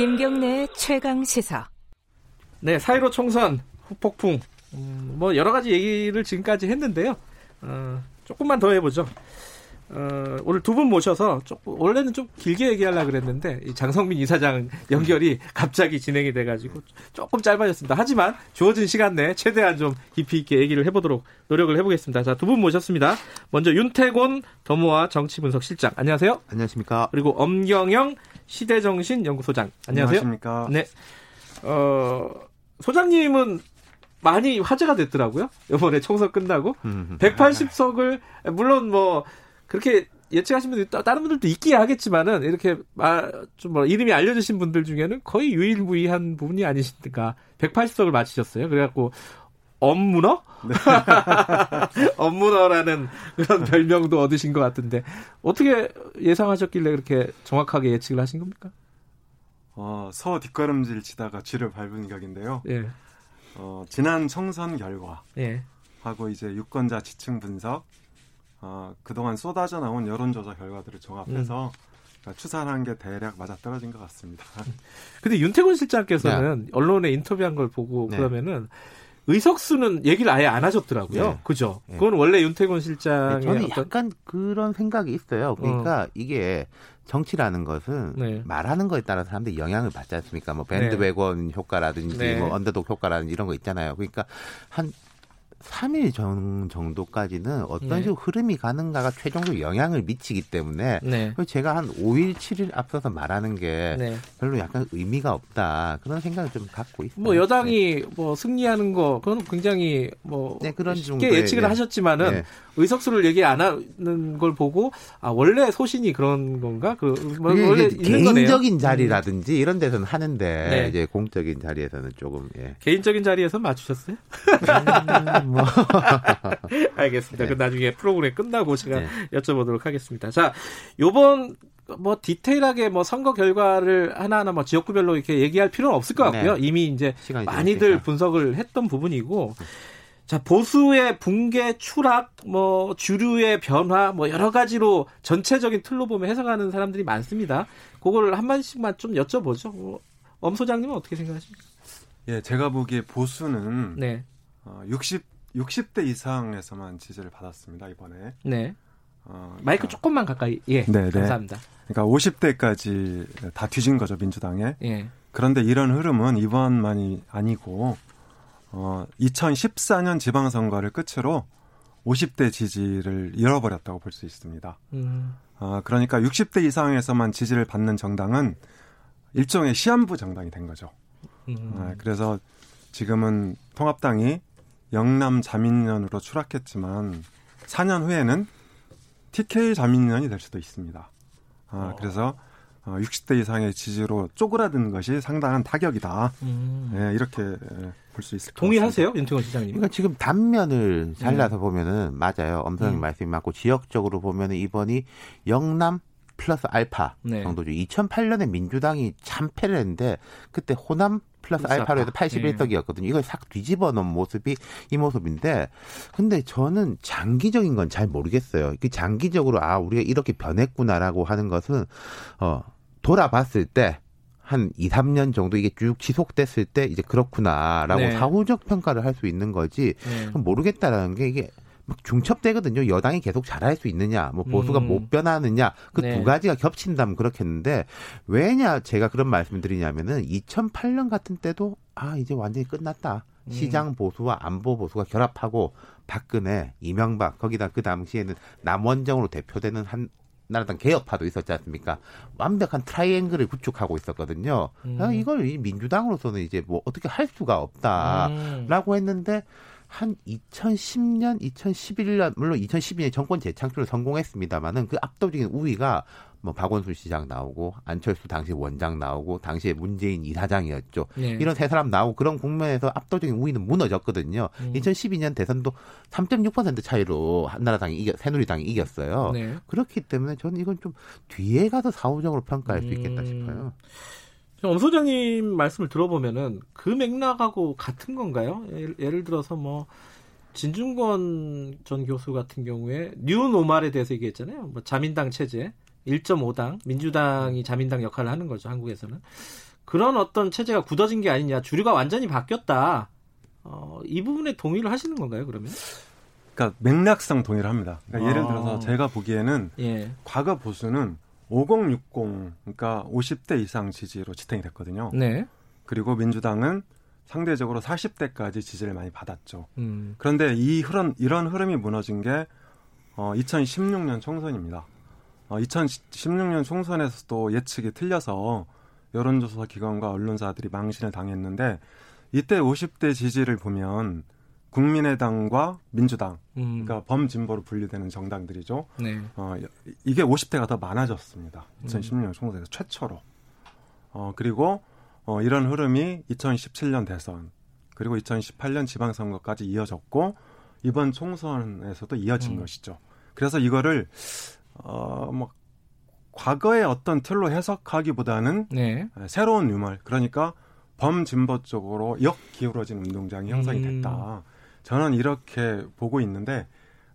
김경래 최강 시사. 네, 사이로 총선 후폭풍. 음, 뭐 여러 가지 얘기를 지금까지 했는데요. 어, 조금만 더 해보죠. 어, 오늘 두 분 모셔서 조금, 원래는 좀 길게 얘기하려고 그랬는데 이 장성민 이사장 연결이 갑자기 진행이 돼가지고 조금 짧아졌습니다. 하지만 주어진 시간 내에 최대한 좀 깊이 있게 얘기를 해보도록 노력을 해보겠습니다. 자, 두 분 모셨습니다. 먼저 윤태곤 더모아 정치분석실장 안녕하세요. 안녕하십니까. 그리고 엄경영 시대정신연구소장 안녕하세요. 안녕하십니까. 네. 어, 소장님은 많이 화제가 됐더라고요. 이번에 총선 끝나고 180석을 물론 뭐 그렇게 예측하신 분들이 다른 분들도 있기야 하겠지만은 이렇게 좀뭐 이름이 알려주신 분들 중에는 거의 유일무이한 부분이 아니신가 180석을 맞히셨어요. 그래갖고 엄문어? 네. 엄문어라는 그런 별명도 얻으신 것 같은데 어떻게 예상하셨길래 그렇게 정확하게 예측을 하신 겁니까? 어, 서 뒷걸음질 치다가 쥐를 밟은 격인데요. 예. 어, 지난 총선 결과 예. 하고 이제 유권자 지층 분석 어, 그동안 쏟아져 나온 여론조사 결과들을 종합해서 음. 그러니까 추산한 게 대략 맞아 떨어진 것 같습니다. 근데 윤태곤 실장께서는 네. 언론에 인터뷰한 걸 보고 네. 그러면은 의석수는 얘기를 아예 안 하셨더라고요. 네. 그죠? 네. 그건 원래 윤태곤 실장의 저는 어떤... 약간 그런 생각이 있어요. 그러니까 어. 이게 정치라는 것은 네. 말하는 거에 따라 사람들이 영향을 받지 않습니까? 뭐 밴드웨건 네. 효과라든지 네. 뭐 언더독 효과라든지 이런 거 있잖아요. 그러니까 한 3일 전 정도까지는 어떤 네. 식으로 흐름이 가는가가 최종적으로 영향을 미치기 때문에 네. 제가 한 5일, 7일 앞서서 말하는 게 네. 별로 약간 의미가 없다 그런 생각을 좀 갖고 있어요. 뭐 여당이 네. 뭐 승리하는 거 그건 굉장히 뭐 네, 그런 쉽게 예측을 네. 하셨지만은 네. 의석수를 얘기 안 하는 걸 보고 아 원래 소신이 그런 건가? 그뭐 원래 개인적인 음. 자리라든지 이런 데서는 하는데 이제 공적인 자리에서는 조금 예. 개인적인 자리에서 맞추셨어요? 음, 뭐. 알겠습니다. 네. 그 나중에 프로그램 끝나고 제가 네. 여쭤보도록 하겠습니다. 자, 요번 뭐 디테일하게 뭐 선거 결과를 하나하나 뭐 지역구별로 이렇게 얘기할 필요는 없을 것 같고요. 네. 이미 이제 많이들 분석을 했던 부분이고. 자, 보수의 붕괴, 추락, 뭐, 주류의 변화, 뭐, 여러 가지로 전체적인 틀로 보면 해석하는 사람들이 많습니다. 그걸 한마디씩만 좀 여쭤보죠. 뭐, 엄 소장님은 어떻게 생각하십니까? 예, 제가 보기에 보수는 네. 어, 60 60대 이상에서만 지지를 받았습니다 이번에. 네. 어, 그러니까, 마이크 조금만 가까이. 예. 네, 감사합니다. 그러니까 50대까지 다 뒤진 거죠 민주당에. 예. 그런데 이런 흐름은 이번만이 아니고 어, 2014년 지방선거를 끝으로 50대 지지를 잃어버렸다고 볼 수 있습니다. 음. 어, 그러니까 60대 이상에서만 지지를 받는 정당은 일종의 시한부 정당이 된 거죠. 음. 어, 그래서 지금은 통합당이 영남 자민련으로 추락했지만 4년 후에는 TK 자민련이 될 수도 있습니다. 아, 어. 그래서 60대 어, 이상의 지지로 쪼그라드는 것이 상당한 타격이다. 음. 네, 이렇게 볼 수 있을 것 동의하세요, 윤태권 시장님? 그러니까 지금 단면을 잘라서 네. 보면은 맞아요. 엄선님 음. 말씀이 맞고 지역적으로 보면은 이번이 영남 플러스 알파 네. 정도죠. 2008년에 민주당이 참패를 했는데 그때 호남 플러스 알파로 해서 81석이었거든요. 이걸 싹 뒤집어 놓은 모습이 이 모습인데 근데 저는 장기적인 건 잘 모르겠어요. 그 장기적으로 아 우리가 이렇게 변했구나라고 하는 것은 어 돌아봤을 때 한 2, 3년 정도 이게 쭉 지속됐을 때 이제 그렇구나라고 네. 사후적 평가를 할 수 있는 거지 네. 모르겠다라는 게 이게 막 중첩되거든요. 여당이 계속 잘할 수 있느냐, 뭐 보수가 음. 못 변하느냐 그두 네. 가지가 겹친다면 그렇겠는데 왜냐 제가 그런 말씀을 드리냐면은 2008년 같은 때도 아 이제 완전히 끝났다. 음. 시장 보수와 안보 보수가 결합하고 박근혜, 이명박 거기다 그 당시에는 남원정으로 대표되는 한 나라당 개혁파도 있었지 않습니까? 완벽한 트라이앵글을 구축하고 있었거든요. 음. 아, 이걸 민주당으로서는 이제 뭐 어떻게 할 수가 없다라고 음. 했는데 한 2010년, 2011년 물론 2012년 정권 재창출을 성공했습니다만은 그 압도적인 우위가 뭐 박원순 시장 나오고 안철수 당시 원장 나오고 당시에 문재인 이사장이었죠. 네. 이런 세 사람 나오고 그런 국면에서 압도적인 우위는 무너졌거든요. 음. 2012년 대선도 3.6% 차이로 한나라당이 이겨 새누리당이 이겼어요. 네. 그렇기 때문에 저는 이건 좀 뒤에 가서 사후적으로 평가할 수 있겠다 음. 싶어요. 엄 소장님 말씀을 들어보면은 그 맥락하고 같은 건가요? 예를, 예를 들어서 뭐 진중권 전 교수 같은 경우에 new normal에 대해서 얘기했잖아요. 뭐 자민당 체제 1.5당 민주당이 자민당 역할을 하는 거죠 한국에서는 그런 어떤 체제가 굳어진 게 아니냐, 주류가 완전히 바뀌었다. 어, 이 부분에 동의를 하시는 건가요, 그러면? 그러니까 맥락상 동의를 합니다. 그러니까 아. 예를 들어서 제가 보기에는 예. 과거 보수는 5060 그러니까 50대 이상 지지로 지탱이 됐거든요. 네. 그리고 민주당은 상대적으로 40대까지 지지를 많이 받았죠. 음. 그런데 이 흐름 이런 흐름이 무너진 게 어, 2016년 총선입니다. 어, 2016년 총선에서도 예측이 틀려서 여론조사 기관과 언론사들이 망신을 당했는데 이때 50대 지지를 보면 국민의당과 민주당, 음. 그러니까 범진보로 분류되는 정당들이죠. 네. 어, 이게 50대가 더 많아졌습니다. 2016년 총선에서 최초로. 어, 그리고 어, 이런 흐름이 2017년 대선, 그리고 2018년 지방선거까지 이어졌고, 이번 총선에서도 이어진 음. 것이죠. 그래서 이거를, 어, 뭐, 과거의 어떤 틀로 해석하기보다는 네. 새로운 유물, 그러니까 범진보 쪽으로 역 기울어진 운동장이 형성이 음. 됐다. 음. 저는 이렇게 보고 있는데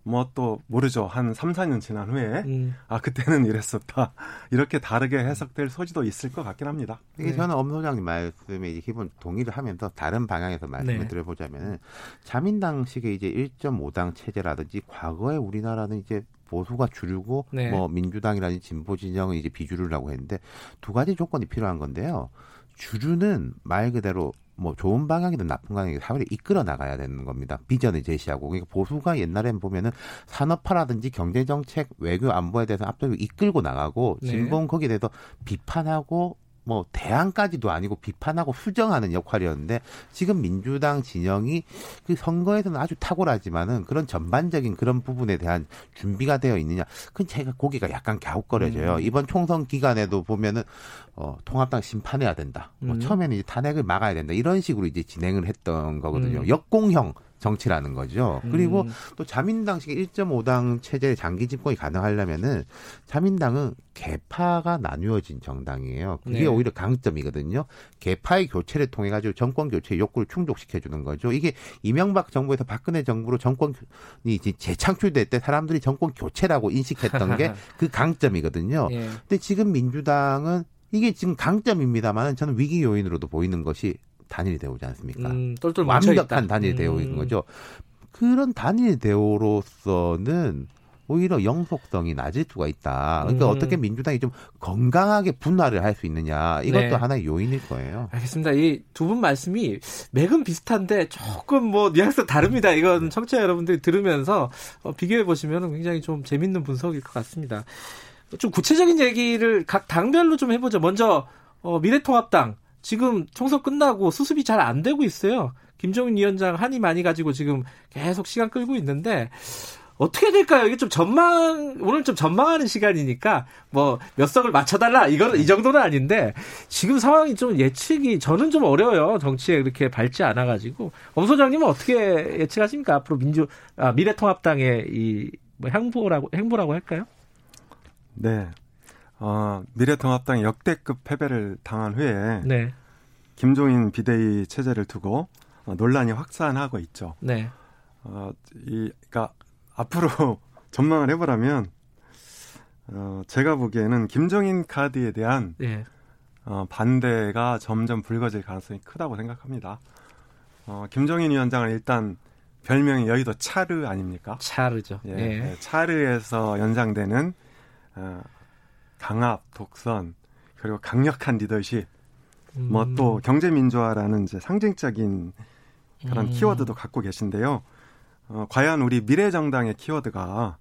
뭐 또 모르죠. 한 3, 4년 지난 후에 음. 아 그때는 이랬었다. 이렇게 다르게 해석될 소지도 있을 것 같긴 합니다. 이게 네. 저는 엄 소장님 말씀에 이제 기본 동의를 하면서 다른 방향에서 말씀을 네. 드려보자면은 자민당식의 이제 1.5당 체제라든지 과거에 우리나라는 이제 보수가 주류고 네. 뭐 민주당이라든지 진보 진영은 이제 비주류라고 했는데 두 가지 조건이 필요한 건데요. 주류는 말 그대로 뭐 좋은 방향이든 나쁜 방향이든 사회를 이끌어 나가야 되는 겁니다. 비전을 제시하고 그러니까 보수가 옛날엔 보면은 산업화라든지 경제 정책, 외교 안보에 대해서 앞서고 이끌고 나가고 네. 진보는 거기에 대해서 비판하고 뭐 대안까지도 아니고 비판하고 수정하는 역할이었는데 지금 민주당 진영이 그 선거에서는 아주 탁월하지만은 그런 전반적인 그런 부분에 대한 준비가 되어 있느냐 그건 제가 고기가 약간 갸웃거려져요. 음. 이번 총선 기간에도 보면은 어 통합당 심판해야 된다. 뭐 음. 처음에는 이제 탄핵을 막아야 된다. 이런 식으로 이제 진행을 했던 거거든요. 음. 역공형 정치라는 거죠. 그리고 음. 또 자민당식 1.5당 체제 장기 집권이 가능하려면은 자민당은 개파가 나뉘어진 정당이에요. 그게 네. 오히려 강점이거든요. 개파의 교체를 통해 가지고 정권 교체 욕구를 충족시켜 주는 거죠. 이게 이명박 정부에서 박근혜 정부로 정권이 이제 재창출될 때 사람들이 정권 교체라고 인식했던 게 그 강점이거든요. 네. 근데 지금 민주당은 이게 지금 강점입니다만 저는 위기 요인으로도 보이는 것이 단일이 되오지 않습니까? 음, 완벽한 단일이 음. 되어 있는 거죠. 그런 단일 대우로서는 오히려 영속성이 낮을 수가 있다. 그러니까 음. 어떻게 민주당이 좀 건강하게 분화를 할 수 있느냐 이것도 네. 하나의 요인일 거예요. 알겠습니다. 이 두 분 말씀이 맥은 비슷한데 조금 뭐 뉘앙스 다릅니다. 이건 청취자 여러분들이 들으면서 어, 비교해 보시면 굉장히 좀 재밌는 분석일 것 같습니다. 좀 구체적인 얘기를 각 당별로 좀 해보죠. 먼저 어, 미래통합당 지금 총선 끝나고 수습이 잘 안 되고 있어요. 김종인 위원장 한이 많이 가지고 지금 계속 시간 끌고 있는데 어떻게 될까요? 이게 좀 전망 오늘 좀 전망하는 시간이니까 뭐 몇 석을 맞춰달라 이거는 이 정도는 아닌데 지금 상황이 좀 예측이 저는 좀 어려워요. 정치에 그렇게 밝지 않아가지고 엄 소장님은 어떻게 예측하십니까? 앞으로 민주 아, 미래통합당의 이 뭐 행보라고 행보라고 할까요? 네, 어, 미래통합당이 역대급 패배를 당한 후에 네. 김종인 비대위 체제를 두고 어, 논란이 확산하고 있죠. 네. 어, 이, 그니까 앞으로 전망을 해보라면 어, 제가 보기에는 김종인 카드에 대한 네. 어, 반대가 점점 불거질 가능성이 크다고 생각합니다. 어, 김종인 위원장은 일단 별명이 여의도 차르 아닙니까? 차르죠. 예, 예. 차르에서 연상되는 어, 강압, 독선, 그리고 강력한 리더십, 음. 뭐또 경제 민주화라는 이제 상징적인 그런 음. 키워드도 갖고 계신데요. 어, 과연 우리 미래 정당의 키워드가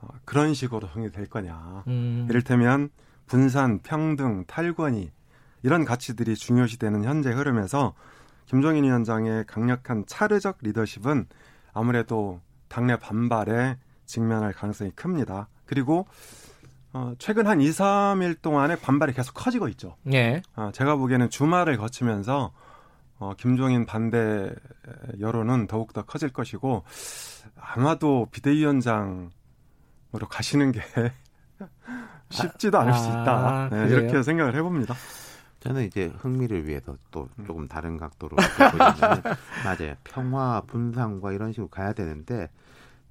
어, 그런 식으로 정의될 거냐? 음. 이를테면 분산, 평등, 탈권위 이런 가치들이 중요시되는 현재 흐름에서 김종인 위원장의 강력한 차르적 리더십은 아무래도 당내 반발에 직면할 가능성이 큽니다. 그리고 어, 최근 한 2, 3일 동안에 반발이 계속 커지고 있죠. 예. 어, 제가 보기에는 주말을 거치면서 어, 김종인 반대 여론은 더욱더 커질 것이고 아마도 비대위원장으로 가시는 게 쉽지도 않을 아, 수 있다. 아, 네, 이렇게 생각을 해봅니다. 저는 이제 흥미를 위해서 또 음. 조금 다른 각도로 보자면 맞아요. 평화 분상과 이런 식으로 가야 되는데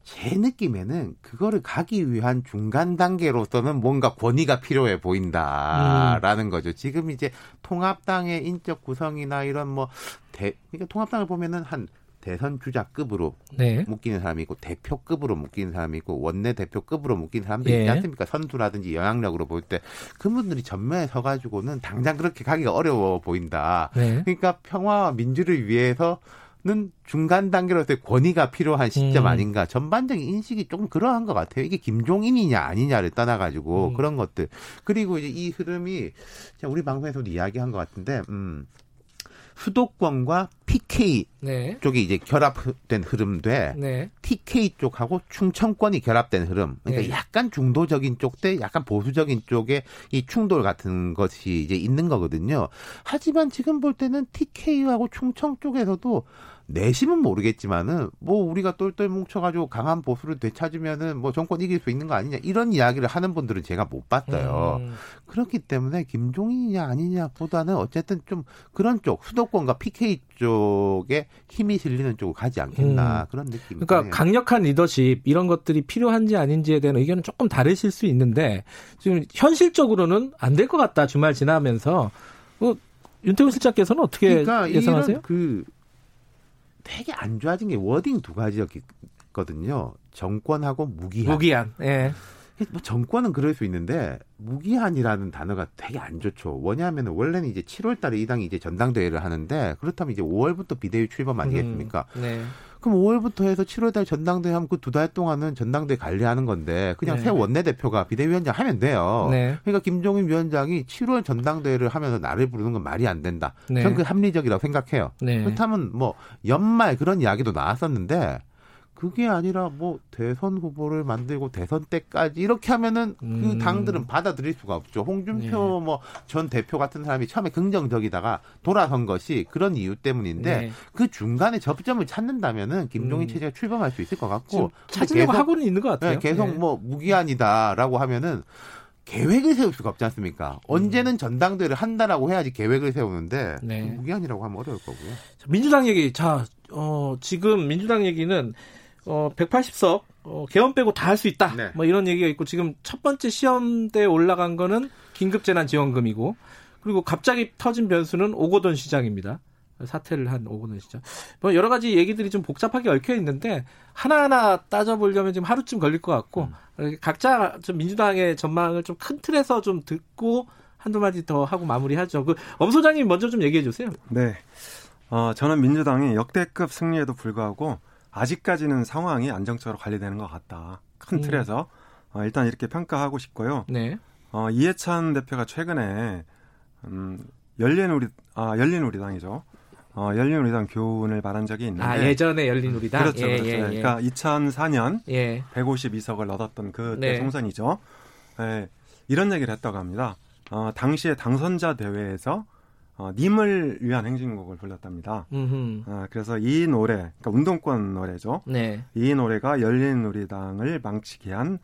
제 느낌에는 그거를 가기 위한 중간 단계로서는 뭔가 권위가 필요해 보인다라는 음. 거죠. 지금 이제 통합당의 인적 구성이나 이런 뭐 대, 그러니까 통합당을 보면은 한 대선 주자급으로 네. 묶이는 사람이 있고 대표급으로 묶이는 사람이 있고 원내 대표급으로 묶이는 사람들이 예. 있지 않습니까? 선두라든지 영향력으로 볼 때 그분들이 전면에 서가지고는 당장 그렇게 가기가 어려워 보인다. 네. 그러니까 평화와 민주를 위해서 는 중간 단계로서의 권위가 필요한 시점 음. 아닌가 전반적인 인식이 조금 그러한 것 같아요. 이게 김종인이냐 아니냐를 떠나 가지고 음. 그런 것들 그리고 이제 이 흐름이 우리 방송에서도 이야기한 것 같은데 음. 수도권과 PK 네. 쪽이 이제 결합된 흐름돼 네. TK 쪽하고 충청권이 결합된 흐름. 그러니까 네. 약간 중도적인 쪽 대 약간 보수적인 쪽에 이 충돌 같은 것이 이제 있는 거거든요. 하지만 지금 볼 때는 TK하고 충청 쪽에서도 내심은 모르겠지만은 뭐 우리가 똘똘 뭉쳐가지고 강한 보수를 되찾으면은 뭐 정권 이길 수 있는 거 아니냐 이런 이야기를 하는 분들은 제가 못 봤어요. 음. 그렇기 때문에 김종인이냐 아니냐보다는 어쨌든 좀 그런 쪽 수도권과 PK 쪽에 힘이 실리는 쪽으로 가지 않겠나 음. 그런 느낌. 그러니까 해요. 강력한 리더십 이런 것들이 필요한지 아닌지에 대한 의견은 조금 다르실 수 있는데 지금 현실적으로는 안 될 것 같다 주말 지나면서 뭐 윤태훈 실장께서는 어떻게 그러니까 예상하세요? 그 되게 안 좋아진 게 워딩 두 가지였거든요. 정권하고 무기한. 무기한. 예. 뭐 정권은 그럴 수 있는데 무기한이라는 단어가 되게 안 좋죠. 뭐냐면은 원래는 이제 7월 달에 이 당이 이제 전당대회를 하는데 그렇다면 이제 5월부터 비대위 출범 아니겠습니까? 음, 네. 그럼 5월부터 해서 7월 달 전당대회 하면 그 두 달 동안은 전당대회 관리하는 건데 그냥 네. 새 원내대표가 비대위원장 하면 돼요. 네. 그러니까 김종인 위원장이 7월 전당대회를 하면서 나를 부르는 건 말이 안 된다. 네. 저는 그 합리적이라고 생각해요. 네. 그렇다면 뭐 연말 그런 이야기도 나왔었는데 그게 아니라 뭐 대선 후보를 만들고 대선 때까지 이렇게 하면은 그 음. 그 당들은 받아들일 수가 없죠. 홍준표 네. 뭐전 대표 같은 사람이 처음에 긍정적이다가 돌아선 것이 그런 이유 때문인데 네. 그 중간에 접점을 찾는다면은 김종인 음. 체제가 출범할 수 있을 것 같고 찾으려고 계속, 하고는 있는 것 같아요. 네, 계속 네. 뭐 무기한이다라고 하면은 계획을 세울 수가 없지 않습니까? 음. 언제는 전당대회를 한다라고 해야지 계획을 세우는데 네. 무기한이라고 하면 어려울 거고요. 민주당 얘기 자 어, 지금 민주당 얘기는 어, 180석 어, 개헌 빼고 다 할 수 있다. 네. 뭐 이런 얘기가 있고 지금 첫 번째 시험대에 올라간 거는 긴급재난지원금이고 그리고 갑자기 터진 변수는 오고돈 시장입니다. 사퇴를 한 오고돈 시장. 뭐 여러 가지 얘기들이 좀 복잡하게 얽혀 있는데 하나하나 따져보려면 지금 하루쯤 걸릴 것 같고 음. 각자 좀 민주당의 전망을 좀 큰 틀에서 좀 듣고 한두 마디 더 하고 마무리하죠. 그 엄 소장님 먼저 좀 얘기해 주세요. 네. 어, 저는 민주당이 역대급 승리에도 불구하고 아직까지는 상황이 안정적으로 관리되는 것 같다. 큰 음. 틀에서 어, 일단 이렇게 평가하고 싶고요. 네. 어, 이해찬 대표가 최근에 음, 열린 우리 아 열린 우리당이죠. 어, 열린 우리당 교훈을 말한 적이 있는데 아 예전에 열린 우리당 그렇죠, 예, 그렇죠. 예, 예. 그러니까 2004년 예. 152석을 얻었던 그때 네. 총선이죠. 예, 이런 얘기를 했다고 합니다. 어, 당시에 당선자 대회에서 어, 님을 위한 행진곡을 불렀답니다. 어, 그래서 이 노래, 그러니까 운동권 노래죠. 네. 이 노래가 열린 우리당을 망치게 한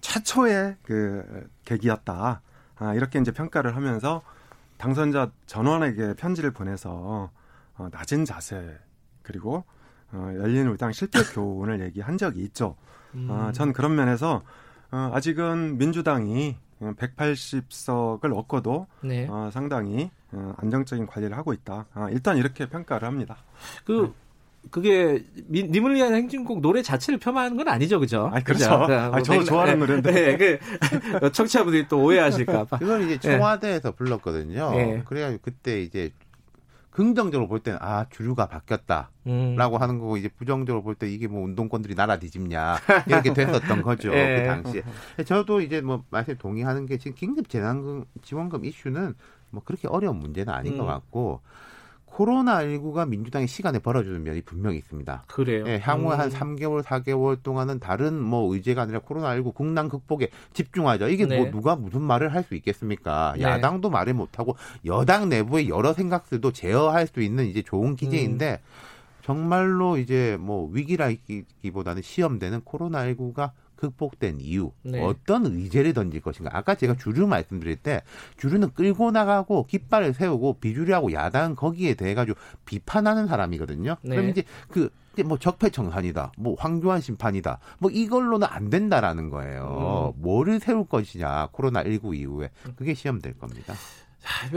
최초의 그 계기였다. 아, 이렇게 이제 평가를 하면서 당선자 전원에게 편지를 보내서 어, 낮은 자세 그리고 어, 열린 우리당 실패 교훈을 얘기한 적이 있죠. 음. 어, 전 그런 면에서 어, 아직은 민주당이 180석을 얻고도 네. 어, 상당히 어, 안정적인 관리를 하고 있다. 아, 일단 이렇게 평가를 합니다. 그 네. 그게 님을 위한 행진곡 노래 자체를 폄하하는 건 아니죠, 그죠? 아, 그렇죠. 그렇죠? 아, 뭐저 좋아하는 노래인데. 네, 그 청취자분들이 또 오해하실까봐. 이건 이제 청와대에서 네. 불렀거든요. 네. 그래가지고 그때 이제 긍정적으로 볼 때는 아 주류가 바뀌었다라고 음. 하는 거고 이제 부정적으로 볼 때 이게 뭐 운동권들이 나라 뒤집냐 이렇게 됐었던 거죠 네. 그 당시에 저도 이제 뭐 말씀 동의하는 게 지금 긴급 재난금 지원금 이슈는 뭐 그렇게 어려운 문제는 아닌 음. 것 같고 코로나19가 민주당의 시간에 벌어주는 면이 분명히 있습니다. 그래요. 예, 향후에 음. 한 3개월, 4개월 동안은 다른 뭐 의제가 아니라 코로나19 국난 극복에 집중하자. 이게 뭐 네. 뭐 누가 무슨 말을 할 수 있겠습니까? 네. 야당도 말을 못하고 여당 내부의 여러 생각들도 제어할 수 있는 이제 좋은 기제인데 음. 정말로 이제 뭐 위기라기보다는 시험되는 코로나19가 극복된 이유, 네. 어떤 의제를 던질 것인가. 아까 제가 주류 말씀드릴 때 주류는 끌고 나가고 깃발을 세우고 비주류하고 야당은 거기에 대해 가지고 비판하는 사람이거든요. 네. 그럼 이제 그 뭐 적폐청산이다, 뭐 황교안 심판이다, 뭐 이걸로는 안 된다라는 거예요. 음. 뭐를 세울 것이냐 코로나 19 이후에 그게 시험 될 겁니다. 자,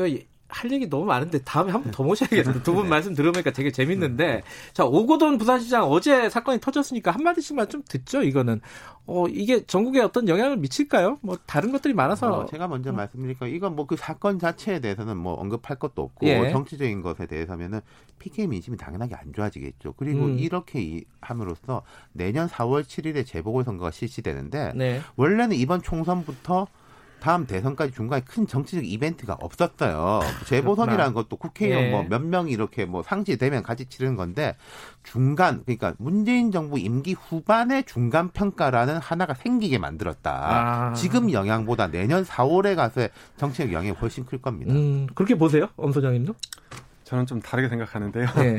할 얘기 너무 많은데 다음에 한 번 더 모셔야겠는데 두분 네. 말씀 들으니까 되게 재밌는데 자 오고돈 부산시장 어제 사건이 터졌으니까 한 마디씩만 좀 듣죠 이거는 어 이게 전국에 어떤 영향을 미칠까요? 뭐 다른 것들이 많아서 어, 제가 먼저 어. 말씀드릴까 이건 뭐 그 사건 자체에 대해서는 뭐 언급할 것도 없고 예. 정치적인 것에 대해서면은 PK 민심이 당연하게 안 좋아지겠죠. 그리고 음. 이렇게 함으로써 내년 4월 7일에 재보궐 선거가 실시되는데 네. 원래는 이번 총선부터 다음 대선까지 중간에 큰 정치적 이벤트가 없었어요. 재보선이라는 것도 국회의원 예. 뭐몇 명이 이렇게 뭐 상지되면 같이 치르는 건데 중간 그러니까 문재인 정부 임기 후반에 중간 평가라는 하나가 생기게 만들었다. 아. 지금 영향보다 내년 4월에 가서 정치적 영향이 훨씬 클 겁니다. 음, 그렇게 보세요, 엄 소장님도? 저는 좀 다르게 생각하는데요. 네.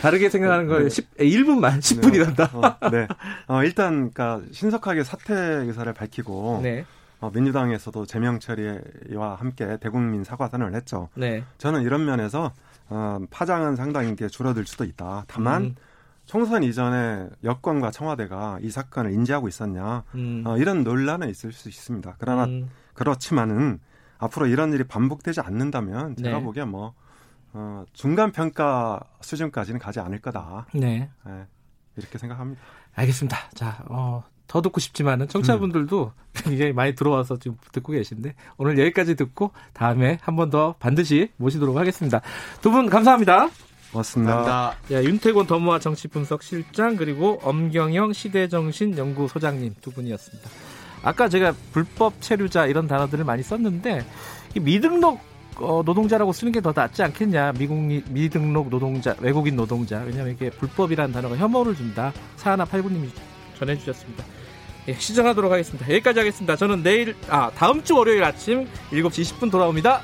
다르게 생각하는 걸 네. 10, 1분만 10분이란다. 어, 네. 어, 일단 그러니까 신속하게 사퇴 의사를 밝히고 네. 어, 민주당에서도 제명 처리와 함께 대국민 사과선을 했죠. 네. 저는 이런 면에서 어, 파장은 상당히 게 줄어들 수도 있다. 다만 음. 총선 이전에 여권과 청와대가 이 사건을 인지하고 있었냐 음. 어, 이런 논란은 있을 수 있습니다. 그러나 음. 그렇지만은 앞으로 이런 일이 반복되지 않는다면 제가 네. 보기엔 뭐 어, 중간 평가 수준까지는 가지 않을 거다. 네. 네. 이렇게 생각합니다. 알겠습니다. 자, 어, 더 듣고 싶지만은 청취자분들도 음. 굉장히 많이 들어와서 지금 듣고 계신데 오늘 여기까지 듣고 다음에 한 번 더 반드시 모시도록 하겠습니다. 두 분 감사합니다. 고맙습니다. 감사합니다. 야, 윤태곤 더모아 정치분석 실장 그리고 엄경영 시대정신 연구소장님 두 분이었습니다. 아까 제가 불법 체류자 이런 단어들을 많이 썼는데 미등록 어, 노동자라고 쓰는 게 더 낫지 않겠냐. 미국 미등록 노동자, 외국인 노동자. 왜냐하면 이게 불법이라는 단어가 혐오를 준다. 사하나 팔구님이 전해주셨습니다. 예, 시작하도록 하겠습니다. 여기까지 하겠습니다. 저는 내일, 아, 다음 주 월요일 아침 7시 20분 돌아옵니다.